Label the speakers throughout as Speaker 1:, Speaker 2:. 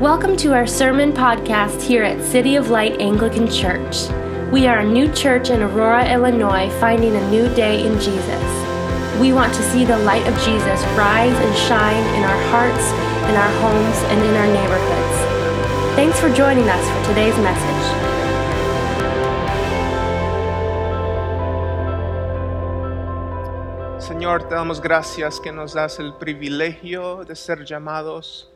Speaker 1: Welcome to our sermon podcast here at City of Light Anglican Church. We are a new church in Aurora, Illinois, finding a new day in Jesus. We want to see the light of Jesus rise and shine in our hearts, in our homes, and in our neighborhoods. Thanks for joining us for today's message.
Speaker 2: Señor, te damos gracias que nos das el privilegio de ser llamados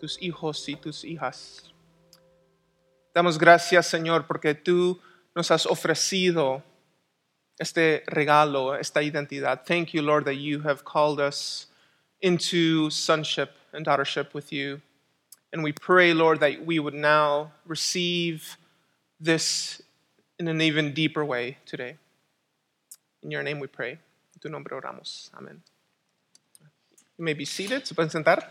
Speaker 2: tus hijos y tus hijas. Damos gracias, Señor, porque tú nos has ofrecido este regalo, esta identidad. Thank you, Lord, that you have called us into sonship and daughtership with you. And we pray, Lord, that we would now receive this in an even deeper way today. In your name we pray. En tu nombre oramos. Amen. You may be seated. Se pueden sentar.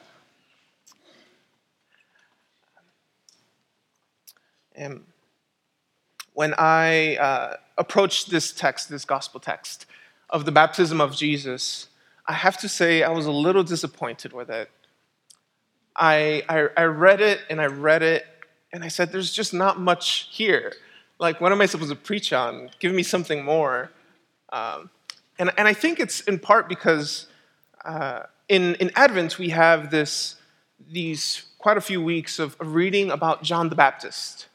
Speaker 2: Um, when I uh, approached this text, this gospel text of the baptism of Jesus, I have to say I was a little disappointed with it. I, I, I read it and I read it and I said, there's just not much here. Like, what am I supposed to preach on? Give me something more. Um, and, and I think it's in part because uh, in, in Advent we have this, these quite a few weeks of reading about John the Baptist.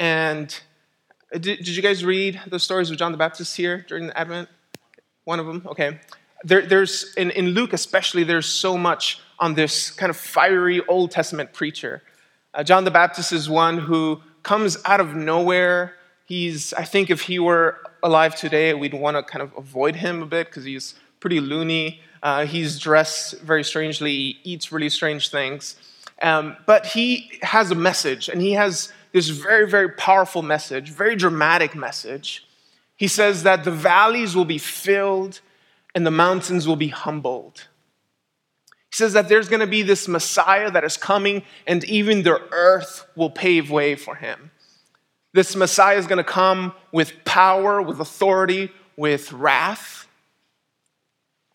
Speaker 2: And did, did you guys read the stories of John the Baptist here during the Advent? One of them? Okay. There, there's, in, in Luke especially, there's so much on this kind of fiery Old Testament preacher. Uh, John the Baptist is one who comes out of nowhere. He's, I think, if he were alive today, we'd want to kind of avoid him a bit because he's pretty loony. Uh, he's dressed very strangely, he eats really strange things. Um, but he has a message, and he has this very, very powerful message, very dramatic message. He says that the valleys will be filled and the mountains will be humbled. He says that there's going to be this Messiah that is coming, and even the earth will pave way for him. This Messiah is going to come with power, with authority, with wrath.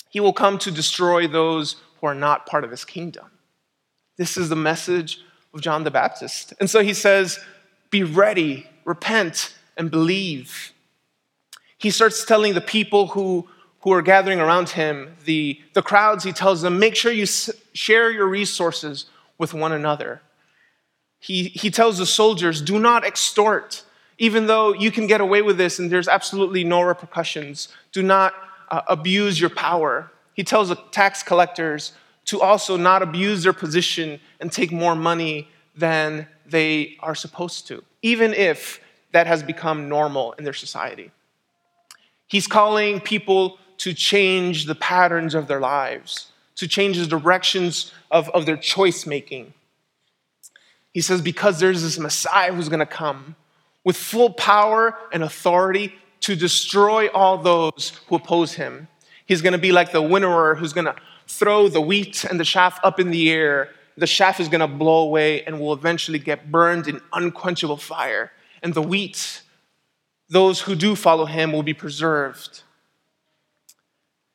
Speaker 2: He will come to destroy those who are not part of his kingdom. This is the message of John the Baptist. And so he says, Be ready, repent, and believe. He starts telling the people who, who are gathering around him, the, the crowds, he tells them, Make sure you share your resources with one another. He, he tells the soldiers, Do not extort. Even though you can get away with this and there's absolutely no repercussions, do not uh, abuse your power. He tells the tax collectors, to also not abuse their position and take more money than they are supposed to, even if that has become normal in their society. He's calling people to change the patterns of their lives, to change the directions of, of their choice making. He says, because there's this Messiah who's going to come with full power and authority to destroy all those who oppose him. He's going to be like the winnower who's going to throw the wheat and the chaff up in the air, the chaff is going to blow away and will eventually get burned in unquenchable fire. And the wheat, those who do follow him, will be preserved.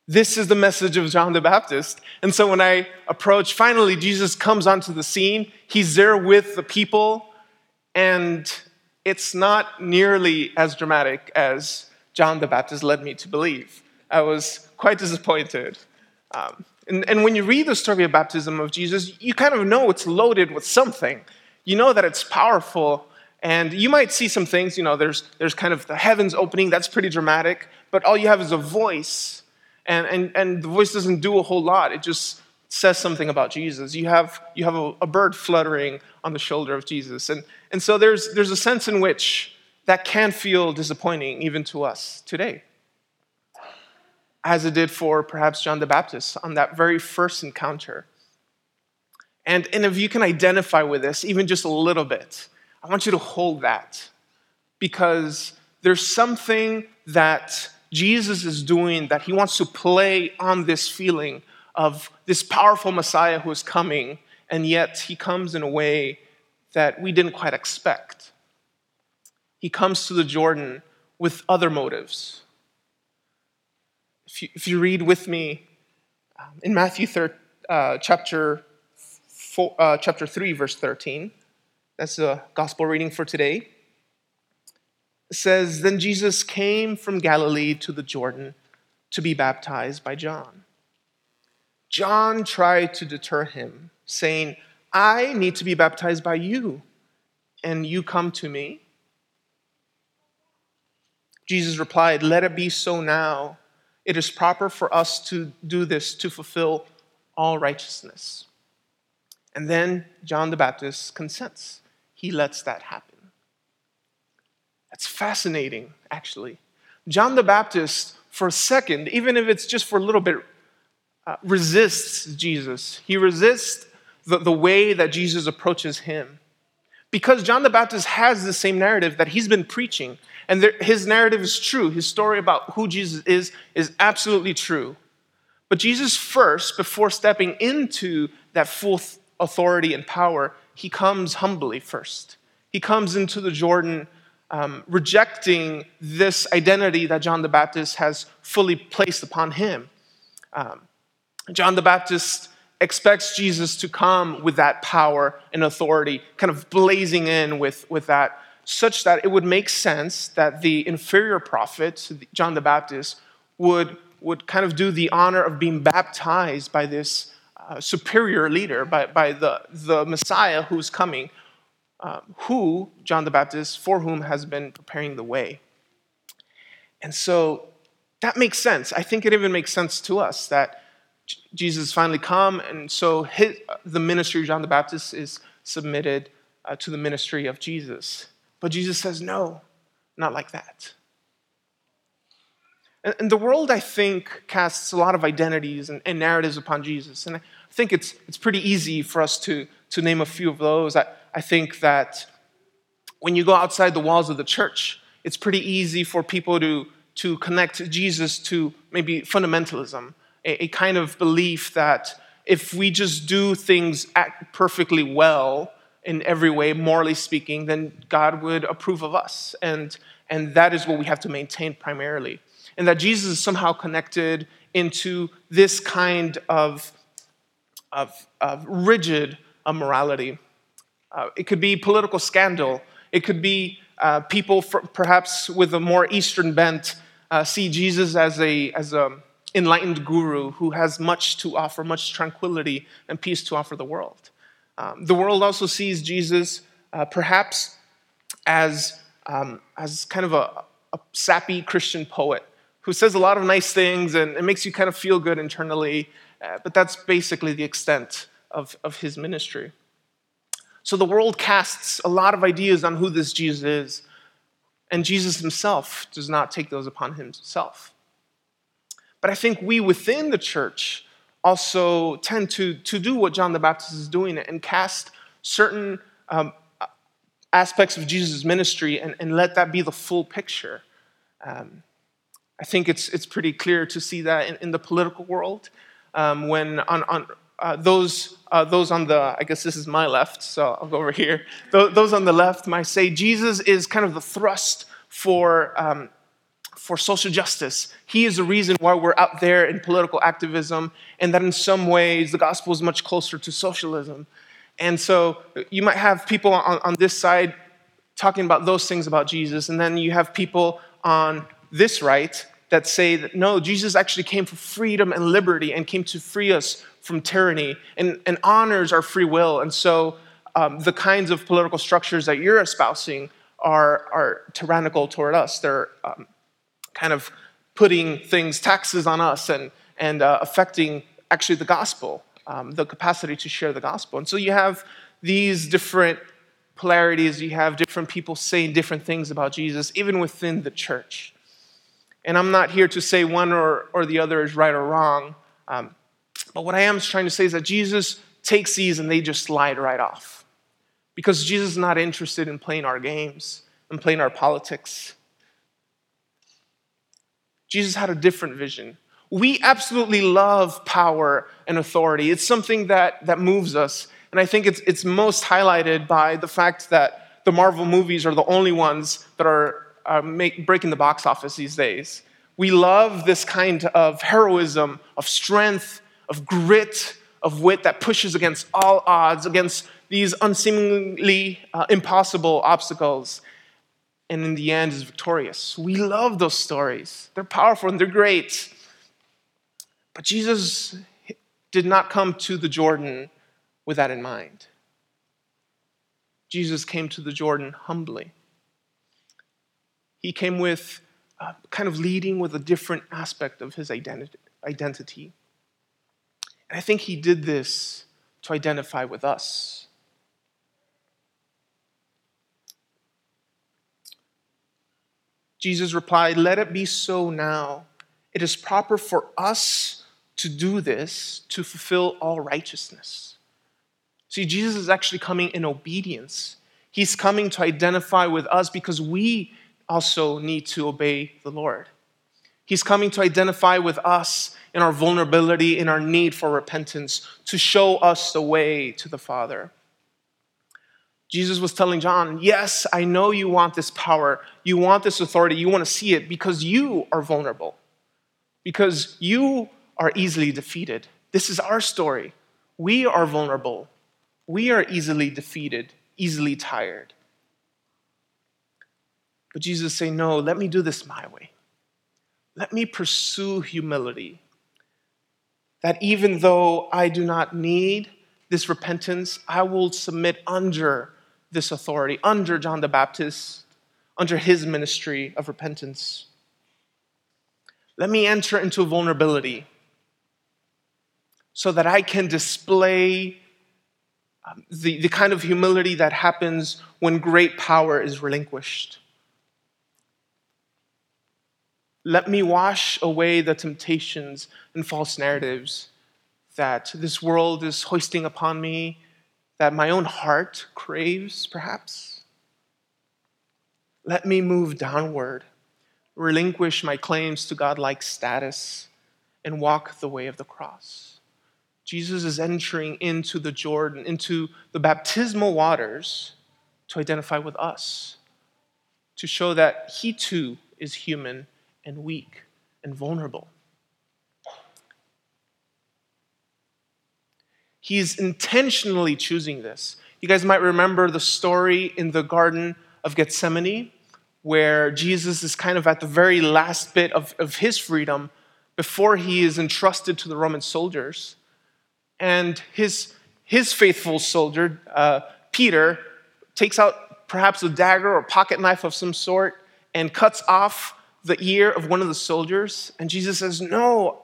Speaker 2: This is the message of John the Baptist. And so when I approach, finally, Jesus comes onto the scene. He's there with the people, and it's not nearly as dramatic as John the Baptist led me to believe. I was quite disappointed. Um, and, and when you read the story of baptism of Jesus, you kind of know it's loaded with something. You know that it's powerful. And you might see some things, you know, there's, there's kind of the heavens opening, that's pretty dramatic, but all you have is a voice. And, and, and the voice doesn't do a whole lot, it just says something about Jesus. You have, you have a, a bird fluttering on the shoulder of Jesus. And, and so there's, there's a sense in which that can feel disappointing even to us today as it did for perhaps John the Baptist on that very first encounter. And, and if you can identify with this, even just a little bit, I want you to hold that because there's something that Jesus is doing that he wants to play on this feeling of this powerful Messiah who is coming, and yet he comes in a way that we didn't quite expect. He comes to the Jordan with other motives if you, if you read with me um, in Matthew 3, uh, chapter four, uh, chapter 3, verse 13. That's the gospel reading for today. It says, Then Jesus came from Galilee to the Jordan to be baptized by John. John tried to deter him, saying, I need to be baptized by you, and you come to me. Jesus replied, Let it be so now. It is proper for us to do this to fulfill all righteousness. And then John the Baptist consents. He lets that happen. That's fascinating, actually. John the Baptist, for a second, even if it's just for a little bit, uh, resists Jesus. He resists the, the way that Jesus approaches him. Because John the Baptist has the same narrative that he's been preaching, and there, his narrative is true. His story about who Jesus is is absolutely true. But Jesus, first, before stepping into that full authority and power, he comes humbly first. He comes into the Jordan um, rejecting this identity that John the Baptist has fully placed upon him. Um, John the Baptist expects Jesus to come with that power and authority, kind of blazing in with, with that, such that it would make sense that the inferior prophet, John the Baptist, would, would kind of do the honor of being baptized by this uh, superior leader, by, by the, the Messiah who's coming, uh, who, John the Baptist, for whom has been preparing the way. And so that makes sense. I think it even makes sense to us that Jesus finally come, and so his, the ministry of John the Baptist is submitted uh, to the ministry of Jesus. But Jesus says, no, not like that. And, and the world, I think, casts a lot of identities and, and, narratives upon Jesus. And I think it's, it's pretty easy for us to, to name a few of those. I, I think that when you go outside the walls of the church, it's pretty easy for people to, to connect Jesus to maybe fundamentalism a, a kind of belief that if we just do things act perfectly well in every way, morally speaking, then God would approve of us. And, and that is what we have to maintain primarily. And that Jesus is somehow connected into this kind of, of, of rigid morality. Uh, it could be political scandal. It could be uh, people, perhaps with a more Eastern bent, uh, see Jesus as a, as a enlightened guru who has much to offer, much tranquility and peace to offer the world. Um, the world also sees Jesus uh, perhaps as, um, as kind of a, a, sappy Christian poet who says a lot of nice things and it makes you kind of feel good internally, uh, but that's basically the extent of, of his ministry. So the world casts a lot of ideas on who this Jesus is, and Jesus himself does not take those upon himself. But I think we within the church also tend to, to do what John the Baptist is doing and cast certain um, aspects of Jesus' ministry and, and let that be the full picture. Um, I think it's, it's pretty clear to see that in, in the political world um, when on, on uh, those, uh, those on the, I guess this is my left, so I'll go over here. Those on the left might say Jesus is kind of the thrust for um, for social justice. He is the reason why we're out there in political activism, and that in some ways the gospel is much closer to socialism. And so you might have people on, on this side talking about those things about Jesus, and then you have people on this right that say that no, Jesus actually came for freedom and liberty and came to free us from tyranny and, and honors our free will. And so um, the kinds of political structures that you're espousing are, are tyrannical toward us. They're um, kind of putting things, taxes on us, and, and uh, affecting actually the gospel, um, the capacity to share the gospel. And so you have these different polarities, you have different people saying different things about Jesus, even within the church. And I'm not here to say one or, or the other is right or wrong. Um, but what I am trying to say is that Jesus takes these and they just slide right off. Because Jesus is not interested in playing our games and playing our politics. Jesus had a different vision. We absolutely love power and authority. It's something that, that moves us. And I think it's, it's most highlighted by the fact that the Marvel movies are the only ones that are uh, make, breaking the box office these days. We love this kind of heroism, of strength, of grit, of wit that pushes against all odds, against these unseemingly uh, impossible obstacles, and in the end is victorious. We love those stories. They're powerful and they're great. But Jesus did not come to the Jordan with that in mind. Jesus came to the Jordan humbly. He came with uh, kind of leading with a different aspect of his identity. And I think he did this to identify with us. Jesus replied, Let it be so now. It is proper for us to do this to fulfill all righteousness. See, Jesus is actually coming in obedience. He's coming to identify with us because we also need to obey the Lord. He's coming to identify with us in our vulnerability, in our need for repentance, to show us the way to the Father. Jesus was telling John, Yes, I know you want this power, you want this authority, you want to see it because you are vulnerable, because you are easily defeated. This is our story. We are vulnerable. We are easily defeated, easily tired. But Jesus say, No, let me do this my way. Let me pursue humility. That even though I do not need this repentance, I will submit under this authority, under John the Baptist, under his ministry of repentance. Let me enter into vulnerability so that I can display um, the, the kind of humility that happens when great power is relinquished. Let me wash away the temptations and false narratives that this world is hoisting upon me, that my own heart craves, perhaps. Let me move downward, relinquish my claims to godlike status, and walk the way of the cross. Jesus is entering into the Jordan, into the baptismal waters to identify with us, to show that he too is human and weak and vulnerable. He's intentionally choosing this. You guys might remember the story in the Garden of Gethsemane, where Jesus is kind of at the very last bit of, of his freedom before he is entrusted to the Roman soldiers and his, his faithful soldier, uh, Peter, takes out perhaps a dagger or pocket knife of some sort and cuts off the ear of one of the soldiers. And Jesus says, No,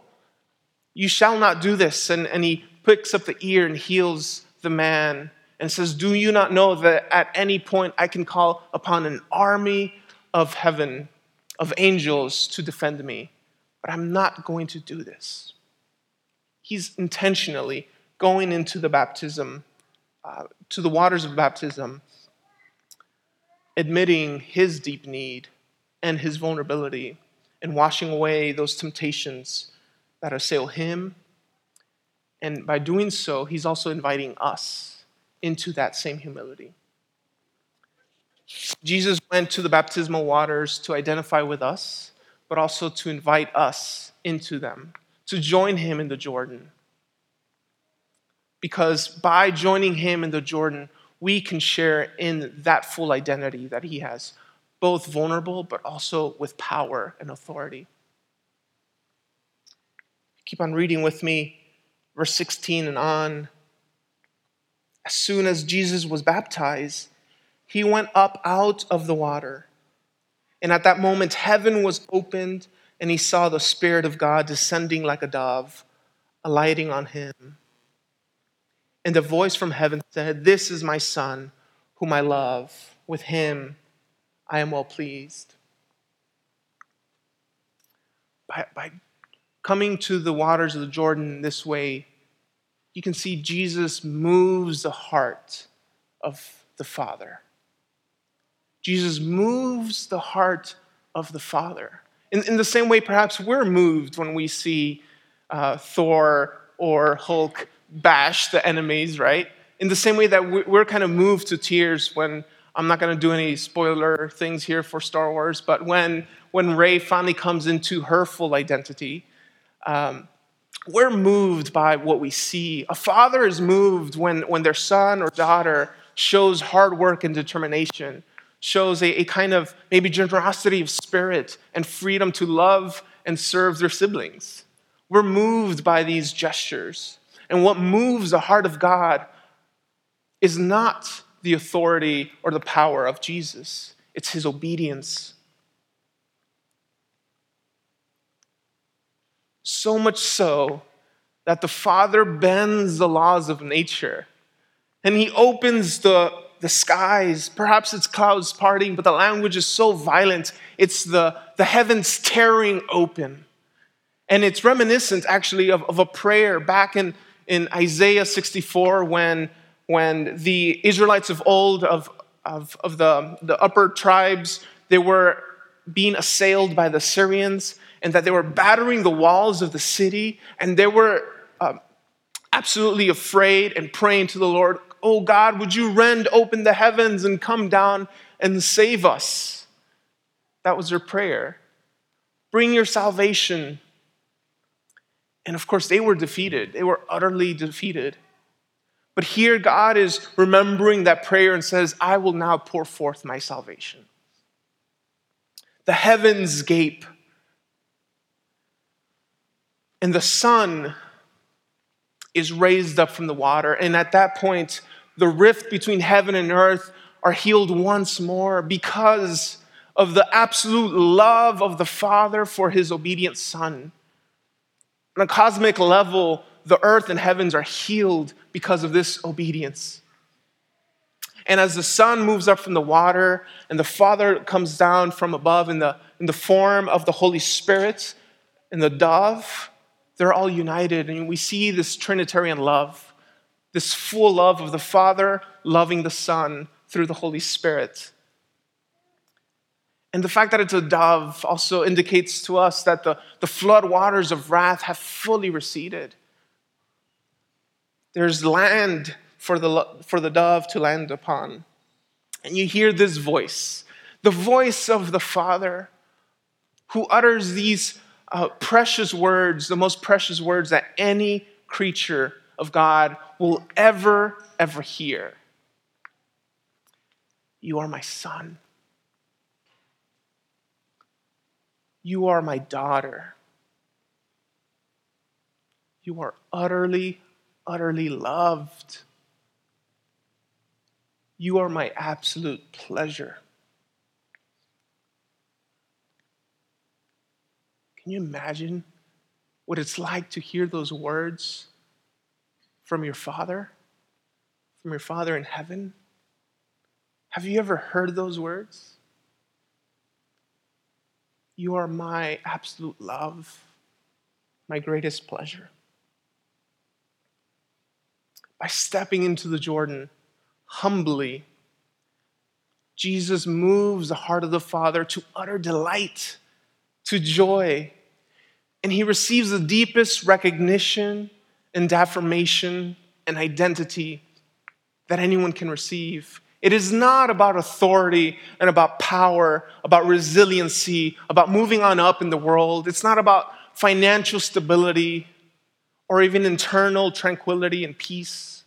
Speaker 2: you shall not do this. And, and he picks up the ear and heals the man and says, Do you not know that at any point I can call upon an army of heaven, of angels to defend me? But I'm not going to do this. He's intentionally going into the baptism, uh, to the waters of baptism, admitting his deep need and his vulnerability, and washing away those temptations that assail him. And by doing so, he's also inviting us into that same humility. Jesus went to the baptismal waters to identify with us, but also to invite us into them to join him in the Jordan. Because by joining him in the Jordan, we can share in that full identity that he has, both vulnerable but also with power and authority. Keep on reading with me, verse 16 and on. As soon as Jesus was baptized, he went up out of the water. And at that moment, heaven was opened and he saw the Spirit of God descending like a dove, alighting on him. And a voice from heaven said, This is my Son, whom I love. With him I am well pleased. By, by coming to the waters of the Jordan this way, you can see Jesus moves the heart of the Father. Jesus moves the heart of the Father. In, in the same way, perhaps we're moved when we see uh, Thor or Hulk bash the enemies, right? In the same way that we're kind of moved to tears when I'm not going to do any spoiler things here for Star Wars, but when when Rey finally comes into her full identity, um, we're moved by what we see. A father is moved when, when their son or daughter shows hard work and determination, shows a, a kind of maybe generosity of spirit and freedom to love and serve their siblings. We're moved by these gestures. And what moves the heart of God is not the authority or the power of Jesus, it's his obedience. So much so that the Father bends the laws of nature and he opens the, the skies. Perhaps it's clouds parting, but the language is so violent, it's the, the heavens tearing open. And it's reminiscent actually of, of a prayer back in, in Isaiah 64 when, when the Israelites of old, of, of, of the, the upper tribes, they were being assailed by the Syrians and that they were battering the walls of the city and they were um, absolutely afraid and praying to the Lord, Oh God, would you rend open the heavens and come down and save us? That was their prayer. Bring your salvation and of course, they were defeated. They were utterly defeated. But here, God is remembering that prayer and says, I will now pour forth my salvation. The heavens gape, and the Son is raised up from the water. And at that point, the rift between heaven and earth are healed once more because of the absolute love of the Father for his obedient Son. On a cosmic level, the earth and heavens are healed because of this obedience. And as the Son moves up from the water and the Father comes down from above in the, in the form of the Holy Spirit and the dove, they're all united. And we see this Trinitarian love, this full love of the Father loving the Son through the Holy Spirit. And the fact that it's a dove also indicates to us that the, the flood waters of wrath have fully receded. There's land for the, for the dove to land upon. And you hear this voice, the voice of the Father, who utters these uh, precious words, the most precious words that any creature of God will ever, ever hear. You are my son. You are my daughter. You are utterly, utterly loved. You are my absolute pleasure. Can you imagine what it's like to hear those words from your Father, from your Father in heaven? Have you ever heard those words? You are my absolute love, my greatest pleasure. By stepping into the Jordan humbly, Jesus moves the heart of the Father to utter delight, to joy, and he receives the deepest recognition and affirmation and identity that anyone can receive. It is not about authority and about power, about resiliency, about moving on up in the world. It's not about financial stability or even internal tranquility and peace.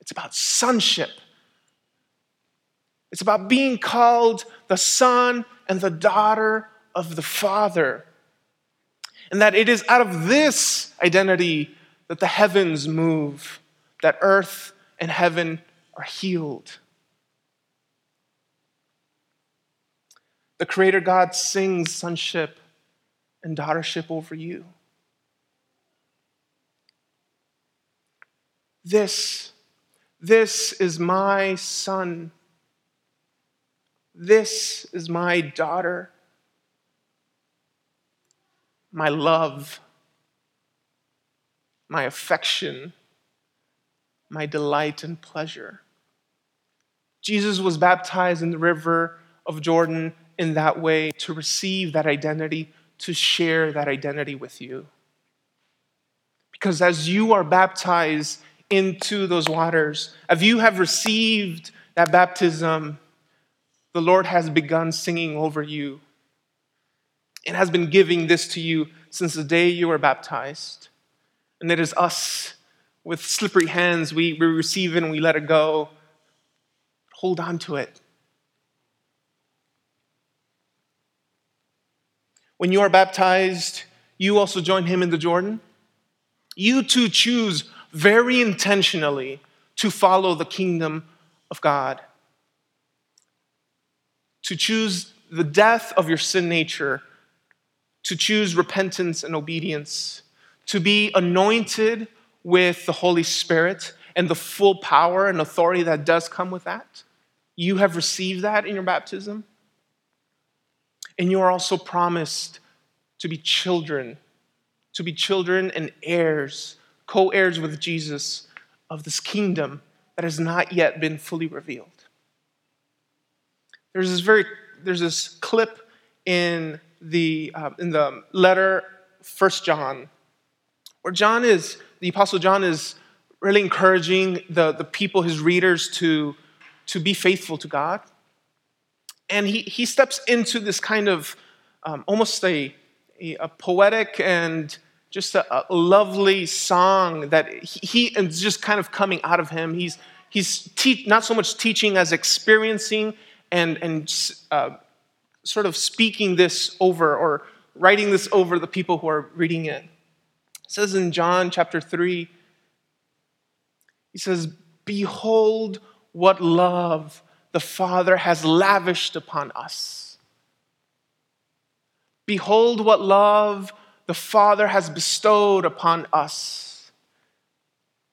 Speaker 2: It's about sonship. It's about being called the son and the daughter of the Father. And that it is out of this identity that the heavens move, that earth and heaven are healed. The Creator God sings sonship and daughtership over you. This, this is my son. This is my daughter. My love, my affection my delight and pleasure. Jesus was baptized in the river of Jordan in that way to receive that identity, to share that identity with you. Because as you are baptized into those waters, if you have received that baptism, the Lord has begun singing over you and has been giving this to you since the day you were baptized. And it is us with slippery hands, we, we receive it and we let it go. Hold on to it. When you are baptized, you also join him in the Jordan. You too choose very intentionally to follow the kingdom of God, to choose the death of your sin nature, to choose repentance and obedience, to be anointed with the Holy Spirit and the full power and authority that does come with that. You have received that in your baptism. And you are also promised to be children, to be children and heirs, co heirs with Jesus of this kingdom that has not yet been fully revealed. There's this very there's this clip in the uh, in the letter First John, where John is the apostle John is really encouraging the, the people, his readers, to to be faithful to God, and he he steps into this kind of um, almost a, a, a poetic and just a, a, lovely song that he, he is just kind of coming out of him. He's he's te- not so much teaching as experiencing and, and uh, sort of speaking this over or writing this over the people who are reading it. It says in John chapter 3, he says, Behold what love the Father has lavished upon us. Behold what love the Father has bestowed upon us.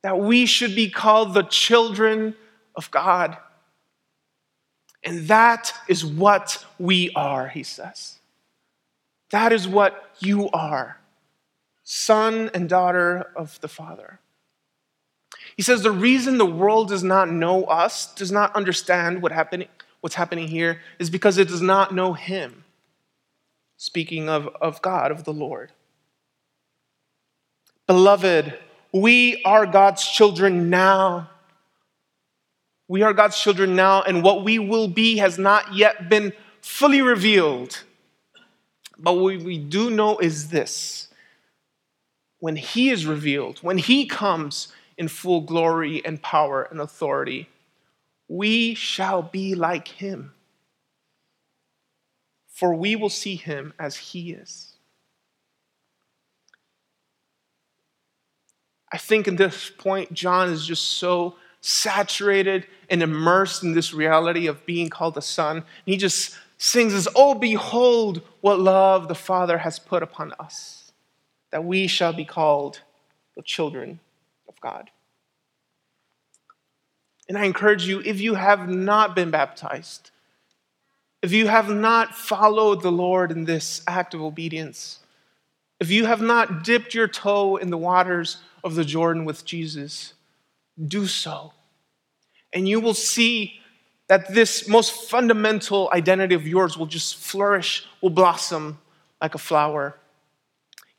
Speaker 2: That we should be called the children of God. And that is what we are, he says. That is what you are son and daughter of the Father. He says the reason the world does not know us, does not understand what what's happening here, is because it does not know Him. Speaking of, of God, of the Lord. Beloved, we are God's children now we are God's children now, and what we will be has not yet been fully revealed. But what we do know is this when He is revealed, when He comes in full glory and power and authority, we shall be like Him. For we will see Him as He is. I think in this point, John is just so saturated and immersed in this reality of being called a son. And he just sings this, Oh, behold what love the Father has put upon us, that we shall be called the children of God. And I encourage you, if you have not been baptized, if you have not followed the Lord in this act of obedience, if you have not dipped your toe in the waters of the Jordan with Jesus, do so. And you will see that this most fundamental identity of yours will just flourish, will blossom like a flower.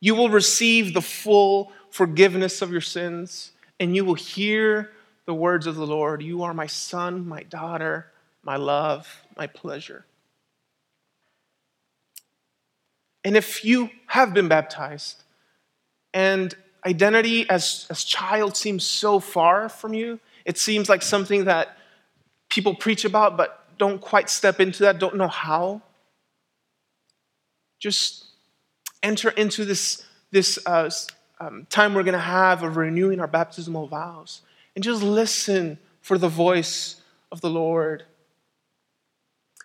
Speaker 2: You will receive the full forgiveness of your sins, and you will hear the words of the Lord You are my son, my daughter, my love, my pleasure. And if you have been baptized and identity as, as child seems so far from you. It seems like something that people preach about but don't quite step into that, don't know how. Just enter into this, this uh, um, time we're going to have of renewing our baptismal vows and just listen for the voice of the Lord.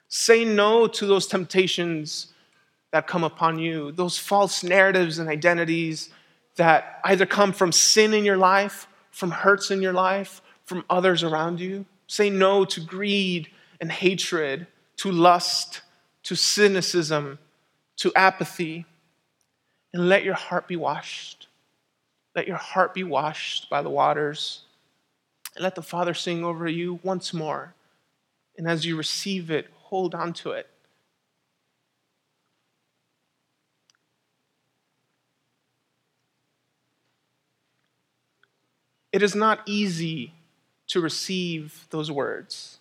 Speaker 2: Say no to those temptations that come upon you, those false narratives and identities that either come from sin in your life, from hurts in your life, from others around you. Say no to greed and hatred, to lust, to cynicism, to apathy, and let your heart be washed. Let your heart be washed by the waters. And let the Father sing over you once more. And as you receive it, hold on to it. It is not easy to receive those words.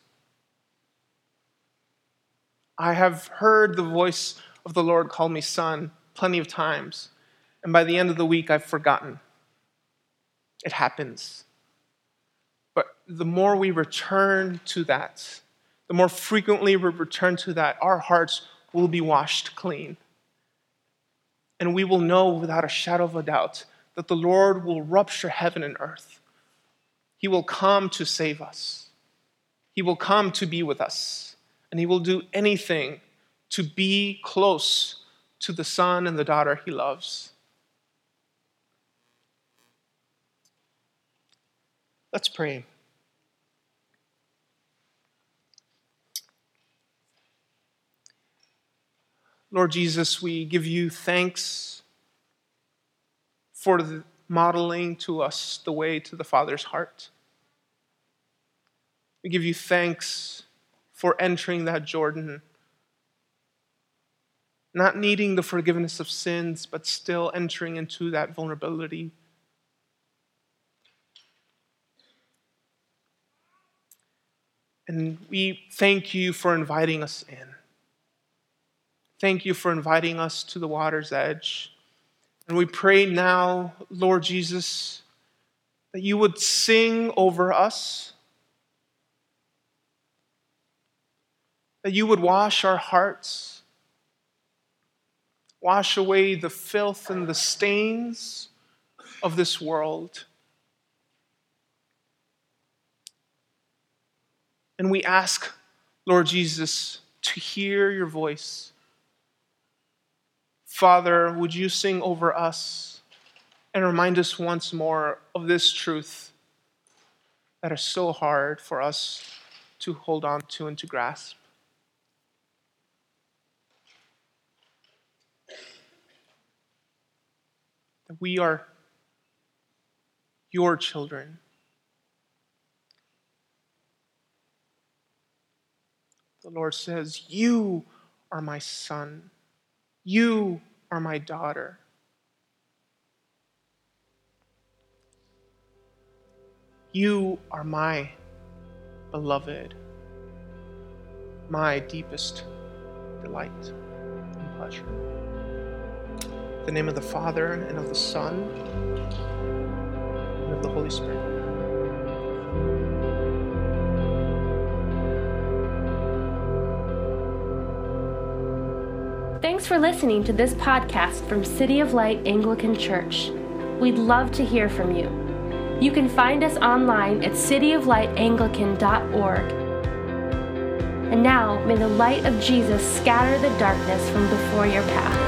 Speaker 2: I have heard the voice of the Lord call me son plenty of times, And by the end of the week, I've forgotten. It happens. But the more we return to that, the more frequently we return to that, our hearts will be washed clean. And we will know without a shadow of a doubt that the Lord will rupture heaven and earth. He will come to save us, He will come to be with us, and He will do anything to be close to the son and the daughter He loves. Let's pray. Lord Jesus, we give you thanks for modeling to us the way to the Father's heart. We give you thanks for entering that Jordan, not needing the forgiveness of sins, but still entering into that vulnerability. And we thank you for inviting us in. Thank you for inviting us to the water's edge. And we pray now, Lord Jesus, that you would sing over us, that you would wash our hearts, wash away the filth and the stains of this world. And we ask, Lord Jesus, to hear your voice Father, would you sing over us and remind us once more of this truth that is so hard for us to hold on to and to grasp? That we are your children. The Lord says, You are my son. You are my daughter. You are my beloved, my deepest delight and pleasure. The name of the Father, and of the Son, and of the Holy Spirit.
Speaker 1: Thanks for listening to this podcast from City of Light Anglican Church. We'd love to hear from you. You can find us online at cityoflightanglican.org. And now, may the light of Jesus scatter the darkness from before your path.